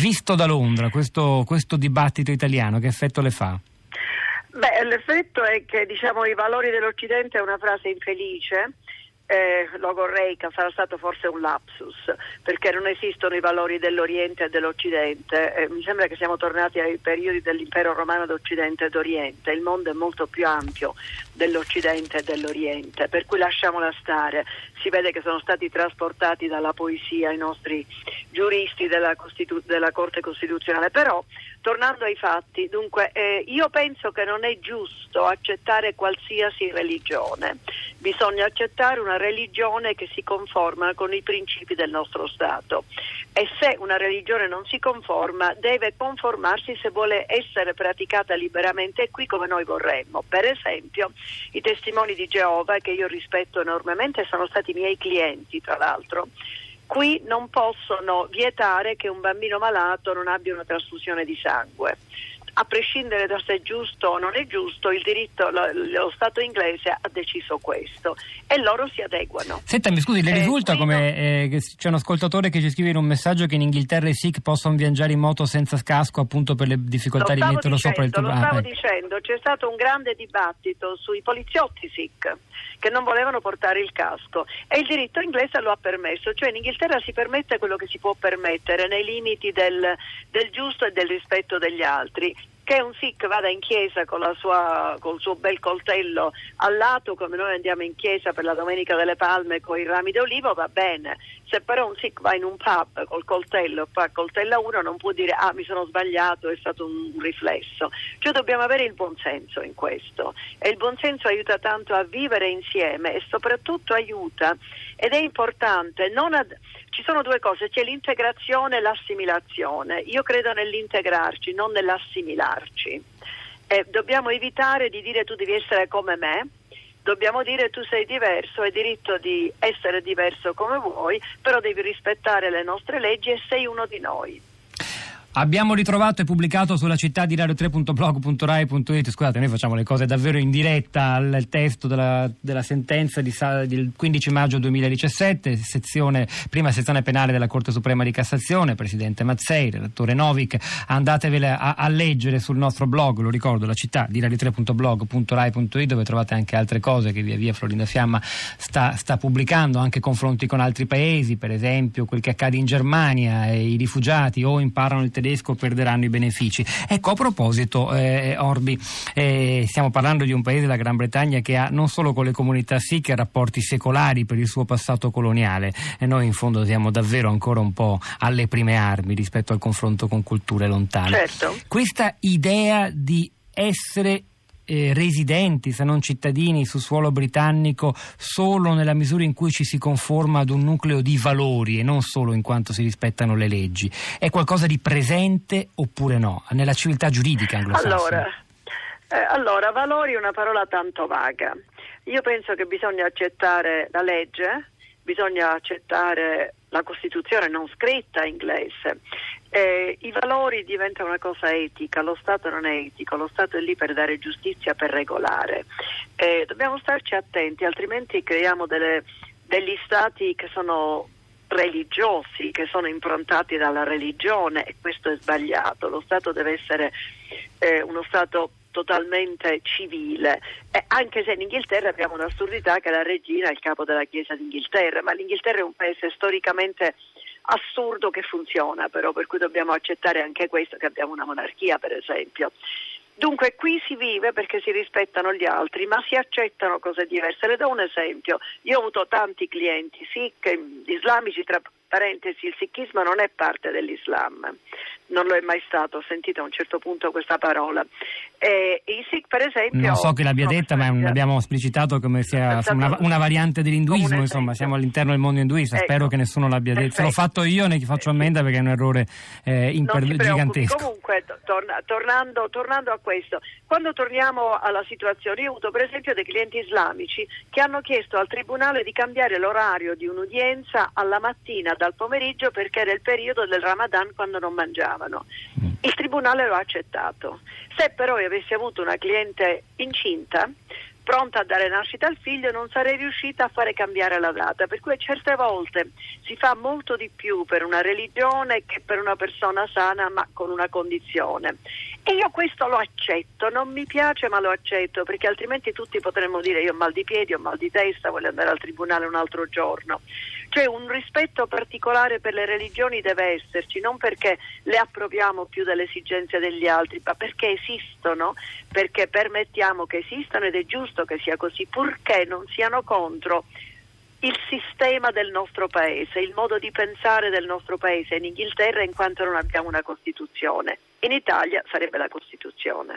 Visto da Londra questo, questo dibattito italiano, che effetto le fa? Beh, l'effetto è che diciamo, i valori dell'Occidente è una frase infelice eh, logoreica sarà stato forse un lapsus, perché non esistono i valori dell'Oriente e dell'Occidente. Eh, mi sembra che siamo tornati ai periodi dell'impero romano d'Occidente e d'Oriente. Il mondo è molto più ampio dell'Occidente e dell'Oriente, per cui lasciamola stare. Si vede che sono stati trasportati dalla poesia i nostri giuristi della, Costitu- della Corte Costituzionale. Però, tornando ai fatti, dunque, eh, io penso che non è giusto accettare qualsiasi religione. Bisogna accettare una religione che si conforma con i principi del nostro Stato. E se una religione non si conforma deve conformarsi se vuole essere praticata liberamente qui come noi vorremmo. Per esempio i testimoni di Geova che io rispetto enormemente sono stati miei clienti tra l'altro. Qui non possono vietare che un bambino malato non abbia una trasfusione di sangue a prescindere da se è giusto o non è giusto, il diritto, lo, lo, Stato inglese ha deciso questo e loro si adeguano. Senta, mi scusi, le eh, risulta come eh, c'è un ascoltatore che ci scrive in un messaggio che in Inghilterra i Sikh possono viaggiare in moto senza casco appunto per le difficoltà di metterlo dicendo, sopra il tubo? Lo stavo ah, dicendo, c'è stato un grande dibattito sui poliziotti Sikh che non volevano portare il casco e il diritto inglese lo ha permesso, cioè in Inghilterra si permette quello che si può permettere nei limiti del, del giusto e del rispetto degli altri che un Sikh vada in chiesa sua, col suo bel coltello al lato, come noi andiamo in chiesa per la Domenica delle Palme con i rami d'olivo, va bene. Se però un Sikh va in un pub col coltello e poi coltella uno, non può dire ah mi sono sbagliato, è stato un riflesso. Cioè dobbiamo avere il buonsenso in questo e il buonsenso aiuta tanto a vivere insieme e soprattutto aiuta ed è importante non ad ci sono due cose, c'è l'integrazione e l'assimilazione. Io credo nell'integrarci, non nell'assimilarci. Eh, dobbiamo evitare di dire tu devi essere come me, dobbiamo dire tu sei diverso, hai diritto di essere diverso come vuoi, però devi rispettare le nostre leggi e sei uno di noi. Abbiamo ritrovato e pubblicato sulla città di radio3.blog.rai.it, scusate, noi facciamo le cose davvero in diretta al testo della, della sentenza di, del 15 maggio 2017, sezione, prima sezione penale della Corte Suprema di Cassazione, Presidente Mazzei, redattore Novik, andatevele a, a, leggere sul nostro blog, lo ricordo, la città di radio3.blog.rai.it dove trovate anche altre cose che via via Florinda Fiamma sta, sta pubblicando, anche confronti con altri paesi, per esempio quel che accade in Germania, i rifugiati o imparano il tedesco tedesco perderanno i benefici. Ecco, a proposito, eh, Orbi, eh, stiamo parlando di un paese, la Gran Bretagna, che ha non solo con le comunità sikh rapporti secolari per il suo passato coloniale e noi in fondo siamo davvero ancora un po' alle prime armi rispetto al confronto con culture lontane. Certo. Questa idea di essere eh, residenti, se non cittadini, su suolo britannico solo nella misura in cui ci si conforma ad un nucleo di valori e non solo in quanto si rispettano le leggi. È qualcosa di presente oppure no? Nella civiltà giuridica anglosassone? Allora, eh, allora, valori è una parola tanto vaga. Io penso che bisogna accettare la legge, bisogna accettare la Costituzione non scritta inglese. Eh, I valori diventano una cosa etica, lo Stato non è etico, lo Stato è lì per dare giustizia, per regolare. Eh, dobbiamo starci attenti, altrimenti creiamo delle, degli Stati che sono religiosi, che sono improntati dalla religione e questo è sbagliato. Lo Stato deve essere eh, uno Stato totalmente civile, eh, anche se in Inghilterra abbiamo un'assurdità che la regina è il capo della Chiesa d'Inghilterra, ma l'Inghilterra è un paese storicamente assurdo che funziona, però per cui dobbiamo accettare anche questo che abbiamo una monarchia, per esempio. Dunque qui si vive perché si rispettano gli altri, ma si accettano cose diverse. Le do un esempio. Io ho avuto tanti clienti sikh, islamici, tra parentesi, il sikhismo non è parte dell'Islam, non lo è mai stato, ho sentito a un certo punto questa parola. E I Sikh, per esempio. Non so chi l'abbia detta, ma abbiamo esplicitato come sia una, una variante dell'induismo, insomma, siamo all'interno del mondo induista. Ecco. Spero che nessuno l'abbia detto. Se l'ho fatto io, ne faccio ammenda perché è un errore eh, imper- gigantesco. Comunque, torna, tornando, tornando a questo, quando torniamo alla situazione, io ho avuto per esempio dei clienti islamici che hanno chiesto al tribunale di cambiare l'orario di un'udienza alla mattina dal pomeriggio perché era il periodo del Ramadan quando non mangiavano. Il tribunale lo ha accettato. Se però io avessi avuto una cliente incinta, pronta a dare nascita al figlio, non sarei riuscita a fare cambiare la data. Per cui certe volte si fa molto di più per una religione che per una persona sana, ma con una condizione. E io questo lo accetto, non mi piace ma lo accetto, perché altrimenti tutti potremmo dire io ho mal di piedi, ho mal di testa, voglio andare al tribunale un altro giorno. Cioè un rispetto particolare per le religioni deve esserci, non perché le approviamo più delle esigenze degli altri, ma perché esistono, perché permettiamo che esistano ed è giusto che sia così, purché non siano contro il sistema del nostro paese, il modo di pensare del nostro paese in Inghilterra in quanto non abbiamo una Costituzione. In Italia sarebbe la Costituzione.